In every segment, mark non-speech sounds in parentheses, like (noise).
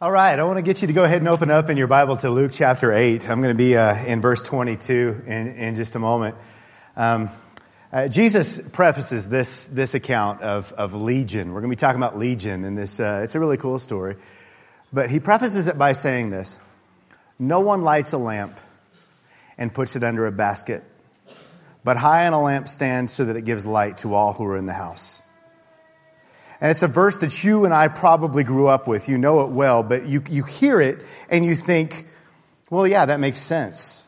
All right, I want to get you to go ahead and open up in your Bible to Luke chapter 8. I'm going to be uh, in verse 22 in, in just a moment. Um, uh, Jesus prefaces this, this account of, of Legion. We're going to be talking about Legion, and this, uh, it's a really cool story. But he prefaces it by saying this No one lights a lamp and puts it under a basket, but high on a lampstand so that it gives light to all who are in the house. And it's a verse that you and I probably grew up with. You know it well, but you, you hear it and you think, well, yeah, that makes sense.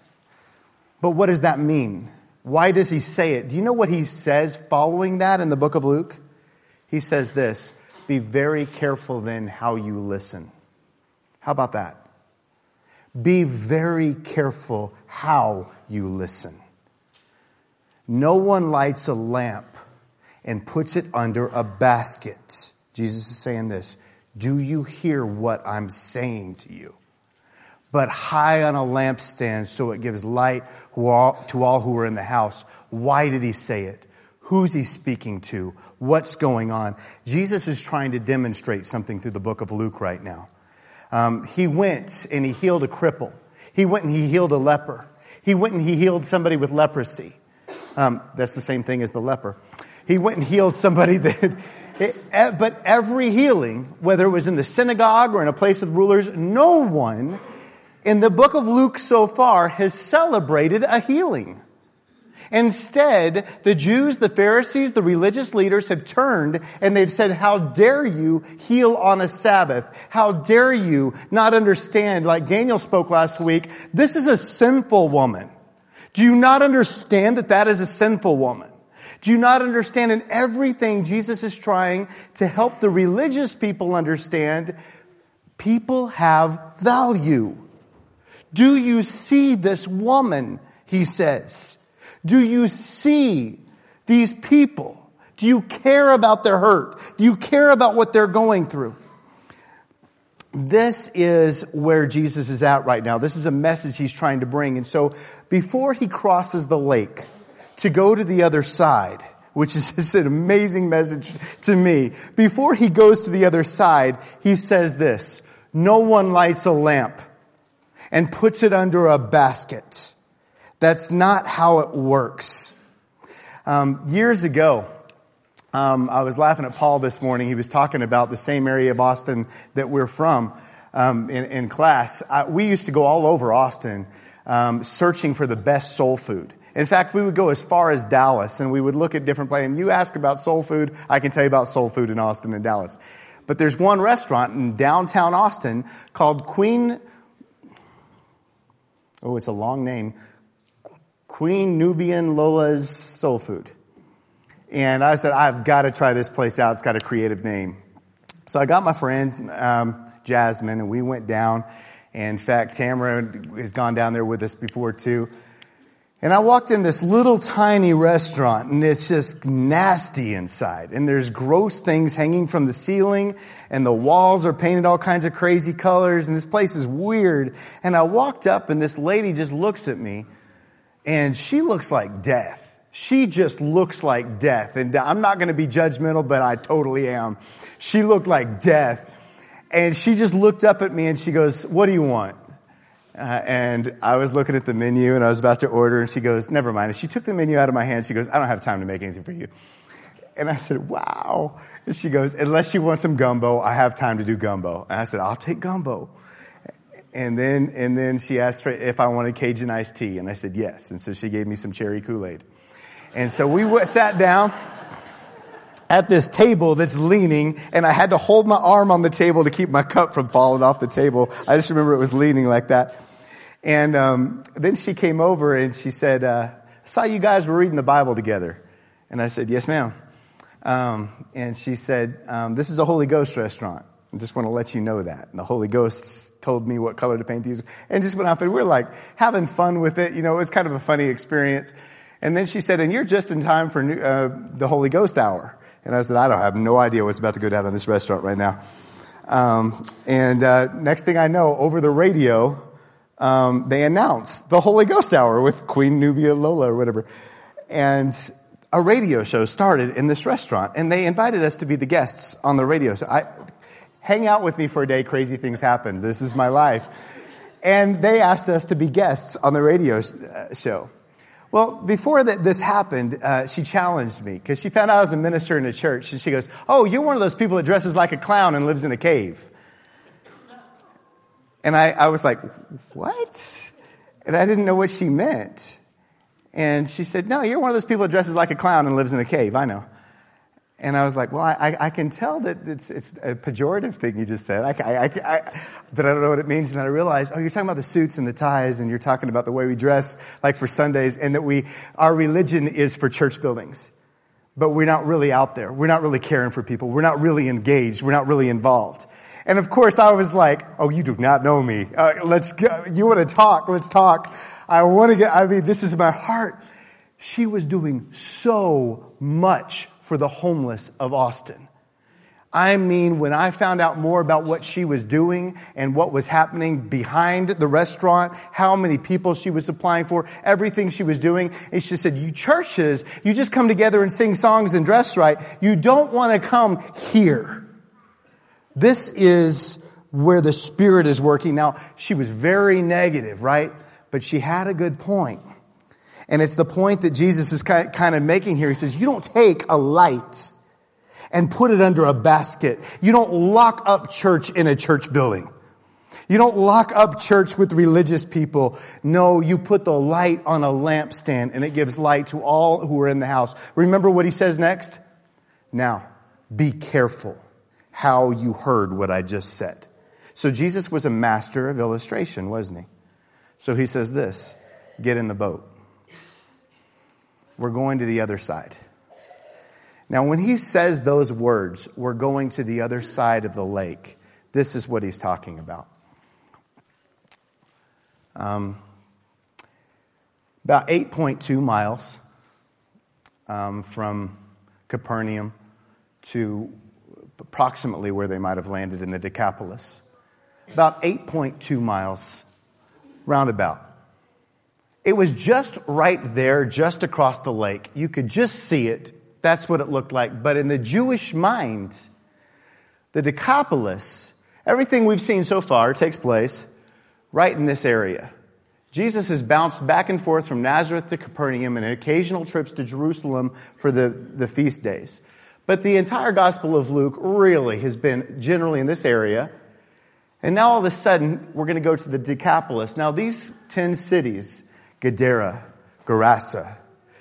But what does that mean? Why does he say it? Do you know what he says following that in the book of Luke? He says this Be very careful then how you listen. How about that? Be very careful how you listen. No one lights a lamp and puts it under a basket. Jesus is saying this. Do you hear what I'm saying to you? But high on a lampstand so it gives light to all who are in the house. Why did he say it? Who's he speaking to? What's going on? Jesus is trying to demonstrate something through the book of Luke right now. Um, he went and he healed a cripple. He went and he healed a leper. He went and he healed somebody with leprosy. Um, that's the same thing as the leper. He went and healed somebody (laughs) that, it, but every healing, whether it was in the synagogue or in a place with rulers, no one in the book of Luke so far has celebrated a healing. Instead, the Jews, the Pharisees, the religious leaders have turned and they've said, how dare you heal on a Sabbath? How dare you not understand, like Daniel spoke last week, this is a sinful woman. Do you not understand that that is a sinful woman? Do you not understand in everything Jesus is trying to help the religious people understand? People have value. Do you see this woman? He says. Do you see these people? Do you care about their hurt? Do you care about what they're going through? This is where Jesus is at right now. This is a message he's trying to bring. And so before he crosses the lake, to go to the other side, which is (laughs) just an amazing message to me. Before he goes to the other side, he says this, no one lights a lamp and puts it under a basket. That's not how it works. Um, years ago, um, I was laughing at Paul this morning. He was talking about the same area of Austin that we're from um, in, in, class. I, we used to go all over Austin um, searching for the best soul food. In fact, we would go as far as Dallas and we would look at different places. And you ask about soul food, I can tell you about soul food in Austin and Dallas. But there's one restaurant in downtown Austin called Queen, oh, it's a long name, Queen Nubian Lola's Soul Food. And I said, I've got to try this place out. It's got a creative name. So I got my friend, um, Jasmine, and we went down. And in fact, Tamara has gone down there with us before too. And I walked in this little tiny restaurant and it's just nasty inside. And there's gross things hanging from the ceiling and the walls are painted all kinds of crazy colors and this place is weird. And I walked up and this lady just looks at me and she looks like death. She just looks like death. And I'm not going to be judgmental, but I totally am. She looked like death. And she just looked up at me and she goes, what do you want? Uh, and I was looking at the menu and I was about to order and she goes, never mind. And she took the menu out of my hand. She goes, I don't have time to make anything for you. And I said, wow. And she goes, unless you want some gumbo, I have time to do gumbo. And I said, I'll take gumbo. And then, and then she asked if I wanted Cajun iced tea. And I said, yes. And so she gave me some cherry Kool-Aid. And so we w- sat down at this table that's leaning and I had to hold my arm on the table to keep my cup from falling off the table. I just remember it was leaning like that. And um, then she came over and she said, uh, I saw you guys were reading the Bible together. And I said, Yes, ma'am. Um, and she said, um, This is a Holy Ghost restaurant. I just want to let you know that. And the Holy Ghost told me what color to paint these. And just went off and we are like having fun with it. You know, it was kind of a funny experience. And then she said, And you're just in time for new, uh, the Holy Ghost hour. And I said, I don't I have no idea what's about to go down in this restaurant right now. Um, and uh, next thing I know, over the radio, um, they announced the Holy Ghost Hour with Queen Nubia Lola or whatever. And a radio show started in this restaurant, and they invited us to be the guests on the radio. show. I, hang out with me for a day. Crazy things happen. This is my life. And they asked us to be guests on the radio uh, show. Well, before that, this happened, uh, she challenged me because she found out I was a minister in a church, and she goes, "Oh, you're one of those people that dresses like a clown and lives in a cave." And I, I was like, "What?" And I didn't know what she meant. And she said, "No, you're one of those people that dresses like a clown and lives in a cave. I know." And I was like, well, I, I can tell that it's, it's a pejorative thing you just said. I, I, I, that I don't know what it means. And then I realized, oh, you're talking about the suits and the ties and you're talking about the way we dress, like for Sundays, and that we, our religion is for church buildings. But we're not really out there. We're not really caring for people. We're not really engaged. We're not really involved. And of course, I was like, oh, you do not know me. Uh, let's go. You want to talk? Let's talk. I want to get, I mean, this is my heart. She was doing so much for the homeless of Austin. I mean, when I found out more about what she was doing and what was happening behind the restaurant, how many people she was supplying for, everything she was doing, and she said, you churches, you just come together and sing songs and dress right. You don't want to come here. This is where the Spirit is working. Now, she was very negative, right? But she had a good point. And it's the point that Jesus is kind of making here. He says, you don't take a light and put it under a basket. You don't lock up church in a church building. You don't lock up church with religious people. No, you put the light on a lampstand and it gives light to all who are in the house. Remember what he says next? Now, be careful how you heard what I just said. So Jesus was a master of illustration, wasn't he? So he says this, get in the boat. We're going to the other side. Now, when he says those words, we're going to the other side of the lake, this is what he's talking about. Um, about 8.2 miles um, from Capernaum to approximately where they might have landed in the Decapolis. About 8.2 miles roundabout. It was just right there, just across the lake. You could just see it. That's what it looked like. But in the Jewish mind, the Decapolis, everything we've seen so far takes place right in this area. Jesus has bounced back and forth from Nazareth to Capernaum and occasional trips to Jerusalem for the, the feast days. But the entire Gospel of Luke really has been generally in this area. And now all of a sudden, we're going to go to the Decapolis. Now, these 10 cities, Gadara, Gerasa,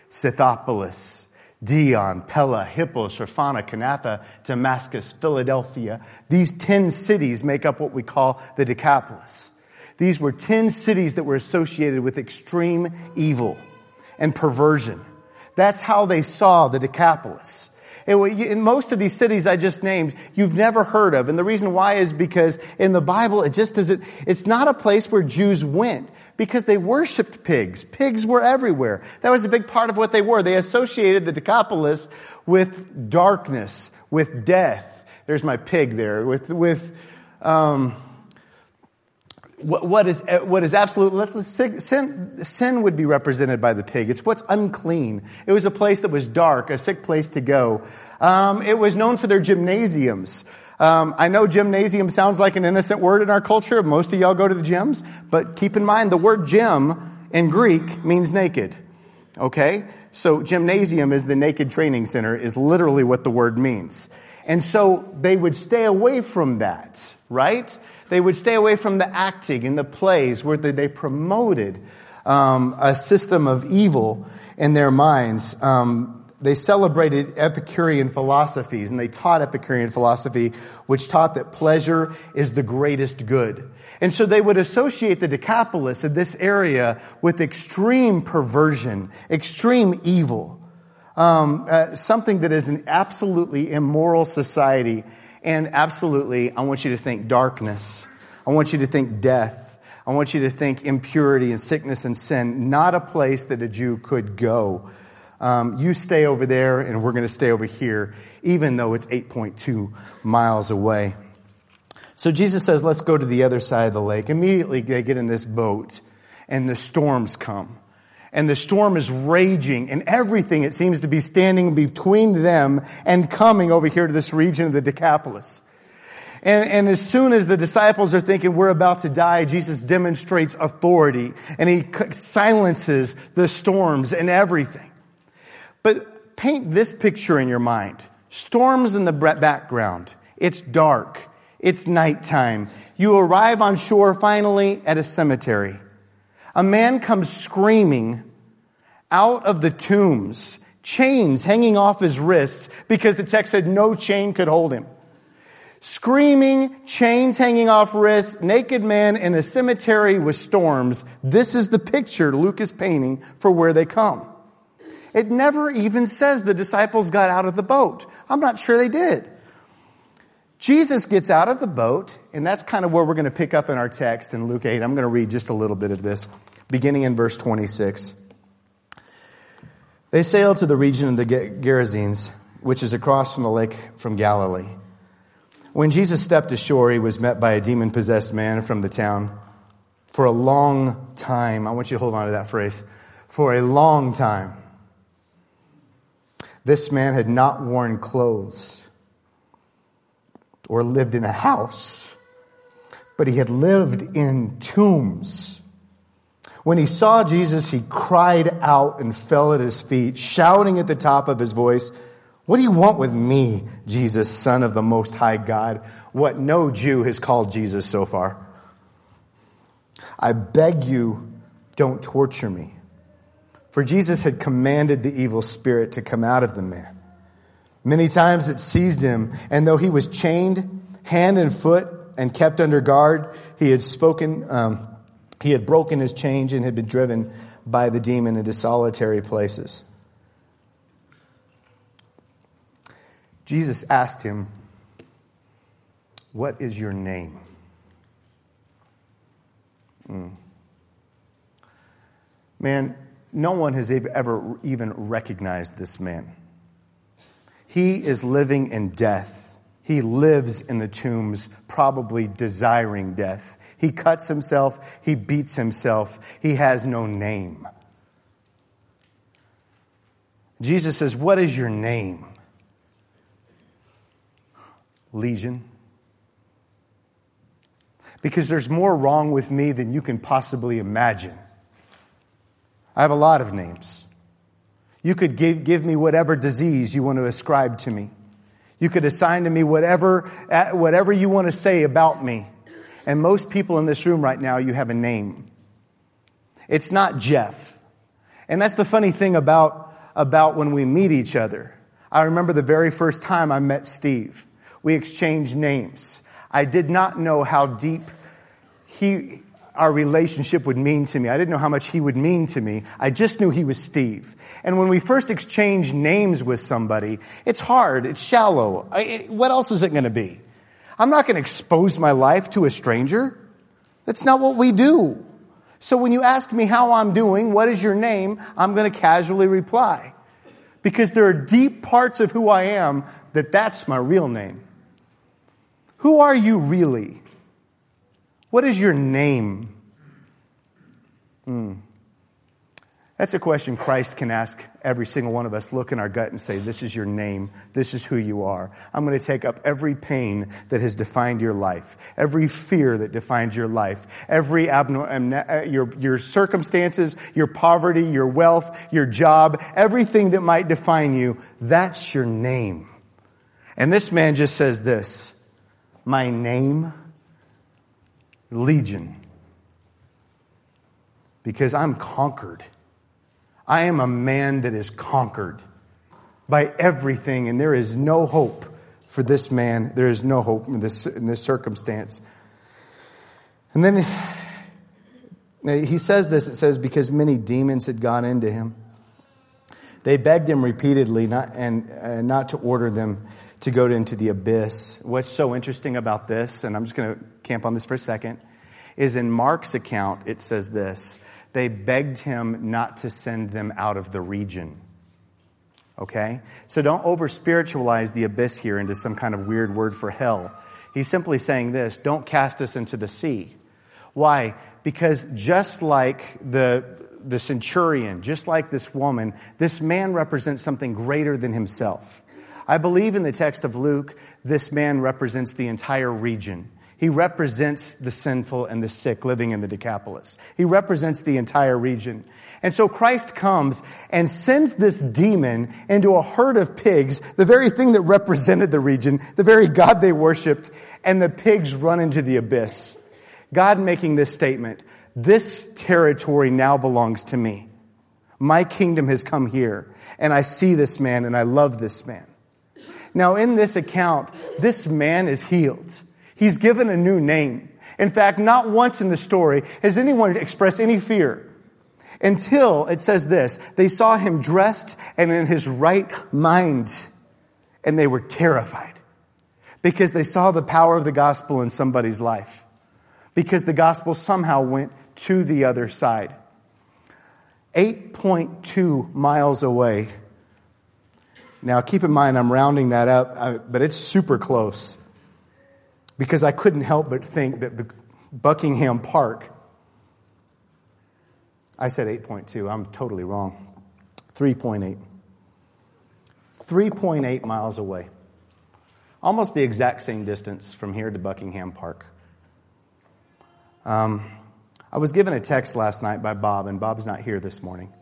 Scythopolis, Dion, Pella, Hippo, Raphana, Kanatha, Damascus, Philadelphia. These 10 cities make up what we call the Decapolis. These were 10 cities that were associated with extreme evil and perversion. That's how they saw the Decapolis. In most of these cities I just named, you've never heard of. And the reason why is because in the Bible, it just doesn't, it's not a place where Jews went because they worshiped pigs. Pigs were everywhere. That was a big part of what they were. They associated the Decapolis with darkness, with death. There's my pig there. With, with, um, what, what is, what is absolute, sin, sin would be represented by the pig. It's what's unclean. It was a place that was dark, a sick place to go. Um, it was known for their gymnasiums. Um, I know gymnasium sounds like an innocent word in our culture. Most of y'all go to the gyms, but keep in mind the word gym in Greek means naked. Okay? So gymnasium is the naked training center is literally what the word means. And so they would stay away from that, right? They would stay away from the acting and the plays where they promoted um, a system of evil in their minds. Um, they celebrated Epicurean philosophies and they taught Epicurean philosophy, which taught that pleasure is the greatest good. And so they would associate the Decapolis in this area with extreme perversion, extreme evil, um, uh, something that is an absolutely immoral society. And absolutely, I want you to think darkness. I want you to think death. I want you to think impurity and sickness and sin, not a place that a Jew could go. Um, you stay over there and we're going to stay over here, even though it's 8.2 miles away. So Jesus says, let's go to the other side of the lake. Immediately they get in this boat and the storms come. And the storm is raging and everything, it seems to be standing between them and coming over here to this region of the Decapolis. And, and, as soon as the disciples are thinking we're about to die, Jesus demonstrates authority and he silences the storms and everything. But paint this picture in your mind. Storms in the background. It's dark. It's nighttime. You arrive on shore finally at a cemetery. A man comes screaming out of the tombs, chains hanging off his wrists because the text said no chain could hold him. Screaming, chains hanging off wrists, naked man in a cemetery with storms. This is the picture Luke is painting for where they come. It never even says the disciples got out of the boat. I'm not sure they did. Jesus gets out of the boat, and that's kind of where we're going to pick up in our text in Luke 8. I'm going to read just a little bit of this, beginning in verse 26. They sailed to the region of the Gerasenes, which is across from the lake from Galilee. When Jesus stepped ashore, he was met by a demon possessed man from the town. For a long time, I want you to hold on to that phrase. For a long time, this man had not worn clothes or lived in a house, but he had lived in tombs. When he saw Jesus, he cried out and fell at his feet, shouting at the top of his voice, What do you want with me, Jesus, Son of the Most High God? What no Jew has called Jesus so far. I beg you, don't torture me. For Jesus had commanded the evil spirit to come out of the man. Many times it seized him, and though he was chained hand and foot and kept under guard, he had spoken, um, he had broken his chains and had been driven by the demon into solitary places. Jesus asked him, What is your name? Mm. Man, no one has ever even recognized this man. He is living in death. He lives in the tombs, probably desiring death. He cuts himself. He beats himself. He has no name. Jesus says, What is your name? Legion. Because there's more wrong with me than you can possibly imagine. I have a lot of names. You could give, give me whatever disease you want to ascribe to me. You could assign to me whatever, whatever you want to say about me. And most people in this room right now, you have a name. It's not Jeff. And that's the funny thing about, about when we meet each other. I remember the very first time I met Steve. We exchanged names. I did not know how deep he, our relationship would mean to me. I didn't know how much he would mean to me. I just knew he was Steve. And when we first exchange names with somebody, it's hard. It's shallow. I, it, what else is it going to be? I'm not going to expose my life to a stranger. That's not what we do. So when you ask me how I'm doing, what is your name? I'm going to casually reply. Because there are deep parts of who I am that that's my real name. Who are you really? What is your name? Hmm. That's a question Christ can ask every single one of us. Look in our gut and say, This is your name. This is who you are. I'm going to take up every pain that has defined your life, every fear that defines your life, every abnorm- uh, your, your circumstances, your poverty, your wealth, your job, everything that might define you. That's your name. And this man just says this My name legion because I'm conquered. I am a man that is conquered by everything, and there is no hope for this man. There is no hope in this, in this circumstance. And then he says this it says, because many demons had gone into him. They begged him repeatedly not, and not to order them to go into the abyss. What's so interesting about this, and I'm just going to camp on this for a second, is in Mark's account, it says this they begged him not to send them out of the region. Okay? So don't over spiritualize the abyss here into some kind of weird word for hell. He's simply saying this don't cast us into the sea. Why? Because just like the, the centurion, just like this woman, this man represents something greater than himself. I believe in the text of Luke, this man represents the entire region. He represents the sinful and the sick living in the Decapolis. He represents the entire region. And so Christ comes and sends this demon into a herd of pigs, the very thing that represented the region, the very God they worshiped, and the pigs run into the abyss. God making this statement, this territory now belongs to me. My kingdom has come here, and I see this man and I love this man. Now, in this account, this man is healed. He's given a new name. In fact, not once in the story has anyone expressed any fear until it says this they saw him dressed and in his right mind, and they were terrified because they saw the power of the gospel in somebody's life, because the gospel somehow went to the other side. 8.2 miles away. Now, keep in mind, I'm rounding that up, but it's super close because I couldn't help but think that Buckingham Park I said 8.2. I'm totally wrong. 3.8. 3.8 miles away. Almost the exact same distance from here to Buckingham Park. Um, I was given a text last night by Bob, and Bob's not here this morning.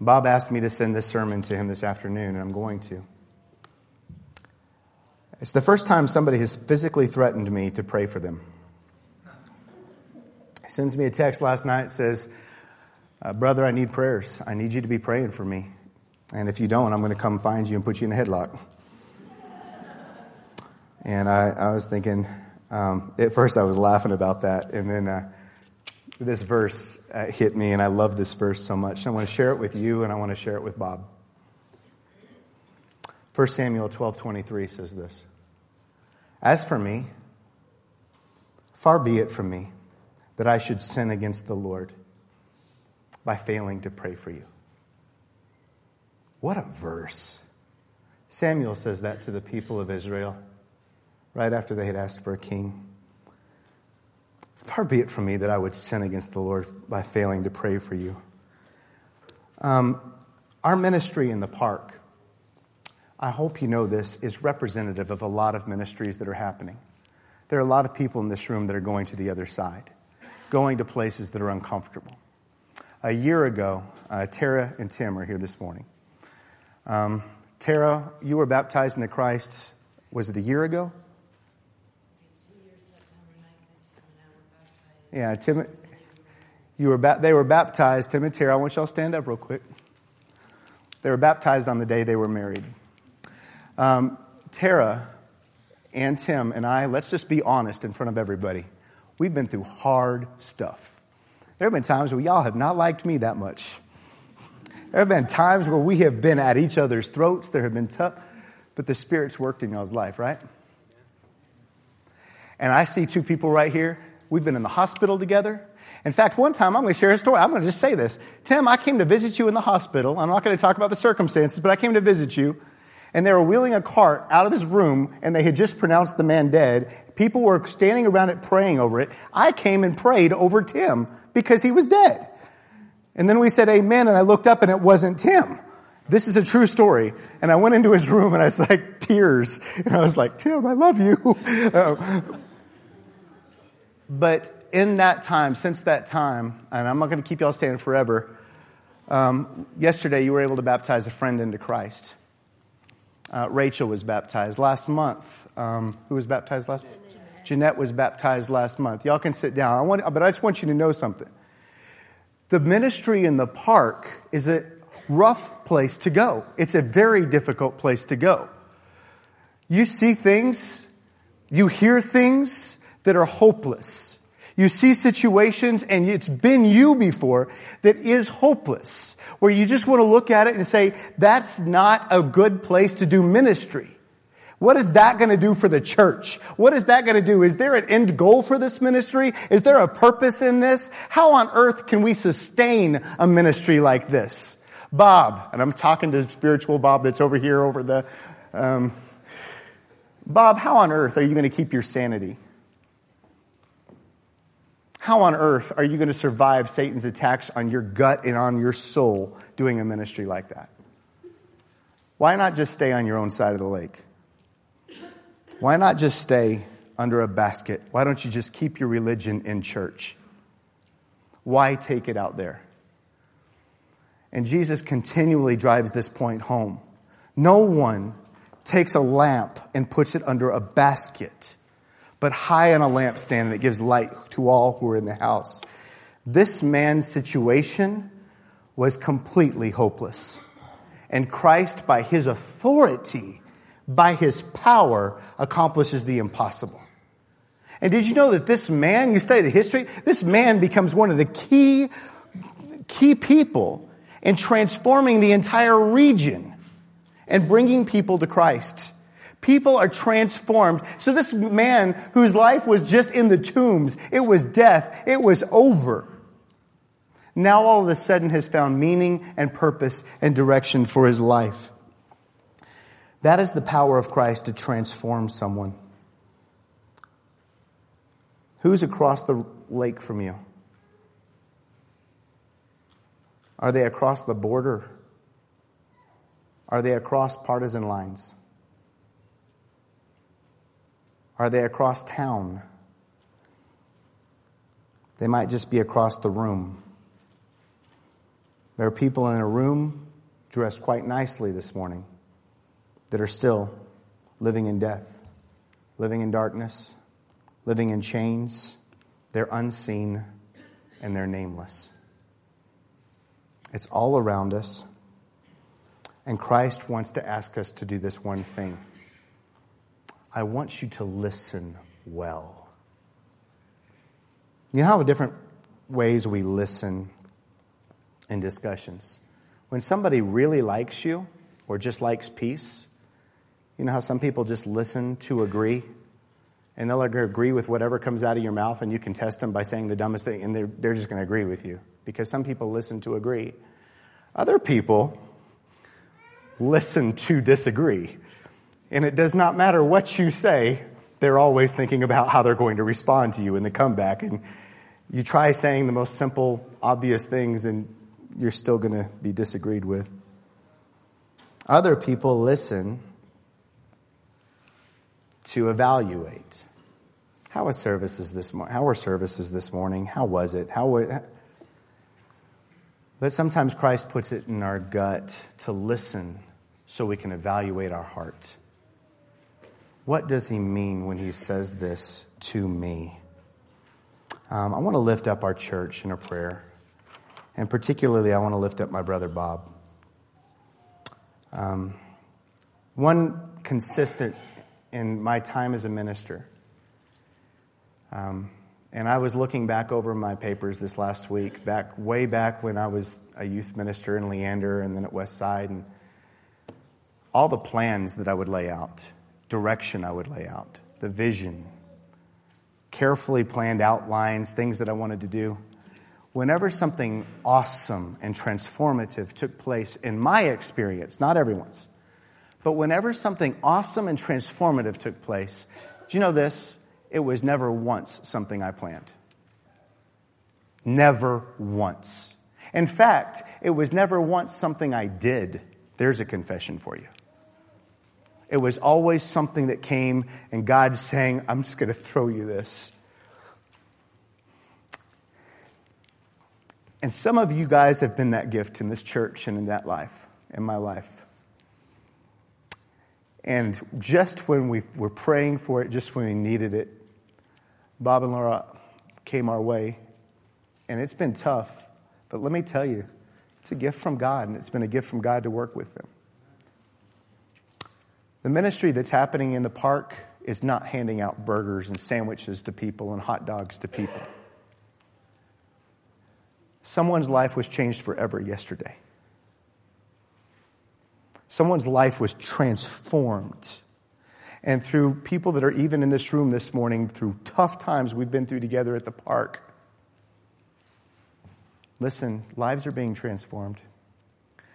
Bob asked me to send this sermon to him this afternoon, and I'm going to. It's the first time somebody has physically threatened me to pray for them. He sends me a text last night, says, uh, Brother, I need prayers. I need you to be praying for me. And if you don't, I'm going to come find you and put you in a headlock. And I, I was thinking, um, at first I was laughing about that. And then uh, this verse uh, hit me, and I love this verse so much. I want to share it with you, and I want to share it with Bob. 1 Samuel 12 23 says this As for me, far be it from me that I should sin against the Lord by failing to pray for you. What a verse. Samuel says that to the people of Israel right after they had asked for a king. Far be it from me that I would sin against the Lord by failing to pray for you. Um, our ministry in the park, I hope you know this, is representative of a lot of ministries that are happening. There are a lot of people in this room that are going to the other side, going to places that are uncomfortable a year ago, uh, Tara and Tim are here this morning. Um, Tara, you were baptized into Christ, was it a year ago? Yeah, Tim, you were ba- they were baptized. Tim and Tara, I want y'all to stand up real quick. They were baptized on the day they were married. Um, Tara and Tim and I, let's just be honest in front of everybody. We've been through hard stuff. There have been times where y'all have not liked me that much. There have been times where we have been at each other's throats. There have been tough, but the Spirit's worked in y'all's life, right? And I see two people right here. We've been in the hospital together. In fact, one time I'm going to share a story. I'm going to just say this. Tim, I came to visit you in the hospital. I'm not going to talk about the circumstances, but I came to visit you. And they were wheeling a cart out of his room and they had just pronounced the man dead. People were standing around it praying over it. I came and prayed over Tim because he was dead. And then we said amen and I looked up and it wasn't Tim. This is a true story. And I went into his room and I was like, tears. And I was like, Tim, I love you. (laughs) Um, But in that time, since that time, and I'm not going to keep y'all standing forever, um, yesterday you were able to baptize a friend into Christ. Uh, Rachel was baptized last month. Um, who was baptized last month? Jeanette was baptized last month. Y'all can sit down. I want, but I just want you to know something. The ministry in the park is a rough place to go. It's a very difficult place to go. You see things, you hear things that are hopeless. You see situations, and it's been you before, that is hopeless, where you just want to look at it and say, that's not a good place to do ministry. What is that going to do for the church? What is that going to do? Is there an end goal for this ministry? Is there a purpose in this? How on earth can we sustain a ministry like this? Bob, and I'm talking to spiritual Bob that's over here over the, um, Bob, how on earth are you going to keep your sanity? How on earth are you going to survive Satan's attacks on your gut and on your soul doing a ministry like that? Why not just stay on your own side of the lake? Why not just stay under a basket? Why don't you just keep your religion in church? Why take it out there? And Jesus continually drives this point home. No one takes a lamp and puts it under a basket, but high on a lampstand that gives light to all who are in the house. This man's situation was completely hopeless. And Christ, by his authority, by his power, accomplishes the impossible. And did you know that this man, you study the history, this man becomes one of the key, key people in transforming the entire region and bringing people to Christ. People are transformed. So this man whose life was just in the tombs, it was death, it was over. Now all of a sudden has found meaning and purpose and direction for his life. That is the power of Christ to transform someone. Who's across the lake from you? Are they across the border? Are they across partisan lines? Are they across town? They might just be across the room. There are people in a room dressed quite nicely this morning that are still living in death, living in darkness, living in chains. They're unseen and they're nameless. It's all around us. And Christ wants to ask us to do this one thing I want you to listen well. You know how different ways we listen in discussions? When somebody really likes you or just likes peace, you know how some people just listen to agree? And they'll agree with whatever comes out of your mouth, and you can test them by saying the dumbest thing, and they're, they're just going to agree with you because some people listen to agree. Other people listen to disagree. And it does not matter what you say, they're always thinking about how they're going to respond to you in the comeback. And you try saying the most simple, obvious things, and you're still going to be disagreed with. Other people listen to evaluate. How was services this morning? How were services this morning? How was it? How were, but sometimes Christ puts it in our gut to listen so we can evaluate our heart. What does he mean when he says this to me? Um, I want to lift up our church in a prayer. And particularly, I want to lift up my brother Bob. Um, one consistent in my time as a minister um, and I was looking back over my papers this last week, back way back when I was a youth minister in Leander and then at West Side, and all the plans that I would lay out, direction I would lay out, the vision, carefully planned outlines, things that I wanted to do. Whenever something awesome and transformative took place in my experience, not everyone's, but whenever something awesome and transformative took place, do you know this? it was never once something I planned. Never once. In fact, it was never once something I did. There's a confession for you. It was always something that came and God saying, I'm just going to throw you this. And some of you guys have been that gift in this church and in that life, in my life. And just when we were praying for it, just when we needed it, Bob and Laura came our way, and it's been tough. But let me tell you, it's a gift from God, and it's been a gift from God to work with them. The ministry that's happening in the park is not handing out burgers and sandwiches to people and hot dogs to people. Someone's life was changed forever yesterday. Someone's life was transformed and through people that are even in this room this morning, through tough times we've been through together at the park. Listen, lives are being transformed.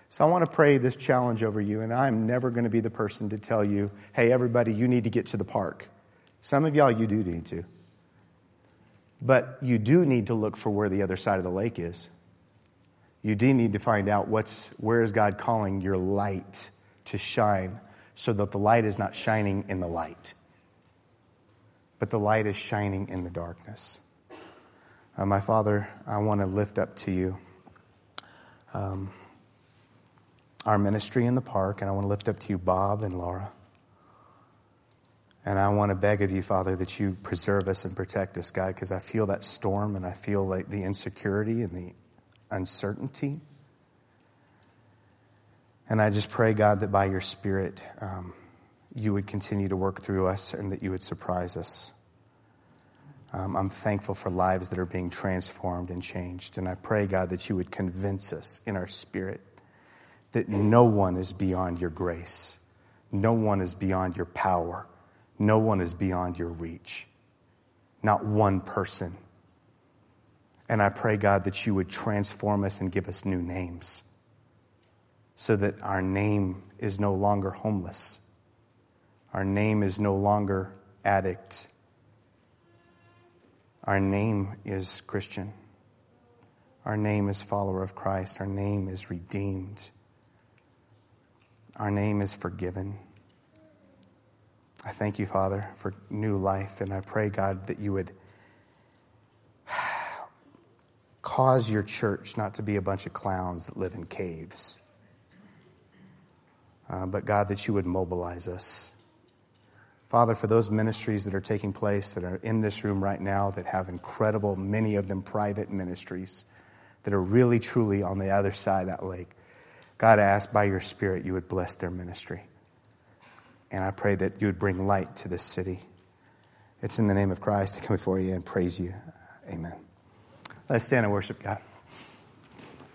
So I want to pray this challenge over you, and I'm never going to be the person to tell you, hey, everybody, you need to get to the park. Some of y'all, you do need to. But you do need to look for where the other side of the lake is. You do need to find out what's, where is God calling your light to shine so that the light is not shining in the light, but the light is shining in the darkness. Uh, my Father, I want to lift up to you um, our ministry in the park, and I want to lift up to you Bob and Laura. And I want to beg of you, Father, that you preserve us and protect us, God, because I feel that storm and I feel like the insecurity and the uncertainty. And I just pray, God, that by your Spirit, um, you would continue to work through us and that you would surprise us. Um, I'm thankful for lives that are being transformed and changed. And I pray, God, that you would convince us in our spirit that no one is beyond your grace, no one is beyond your power, no one is beyond your reach. Not one person. And I pray, God, that you would transform us and give us new names so that our name is no longer homeless. Our name is no longer addict. Our name is Christian. Our name is follower of Christ. Our name is redeemed. Our name is forgiven. I thank you, Father, for new life, and I pray, God, that you would (sighs) cause your church not to be a bunch of clowns that live in caves uh, but God, that you would mobilize us. Father, for those ministries that are taking place that are in this room right now that have incredible, many of them private ministries that are really, truly on the other side of that lake, God, I ask by your Spirit you would bless their ministry. And I pray that you would bring light to this city. It's in the name of Christ I come before you and praise you. Amen. Let's stand and worship God.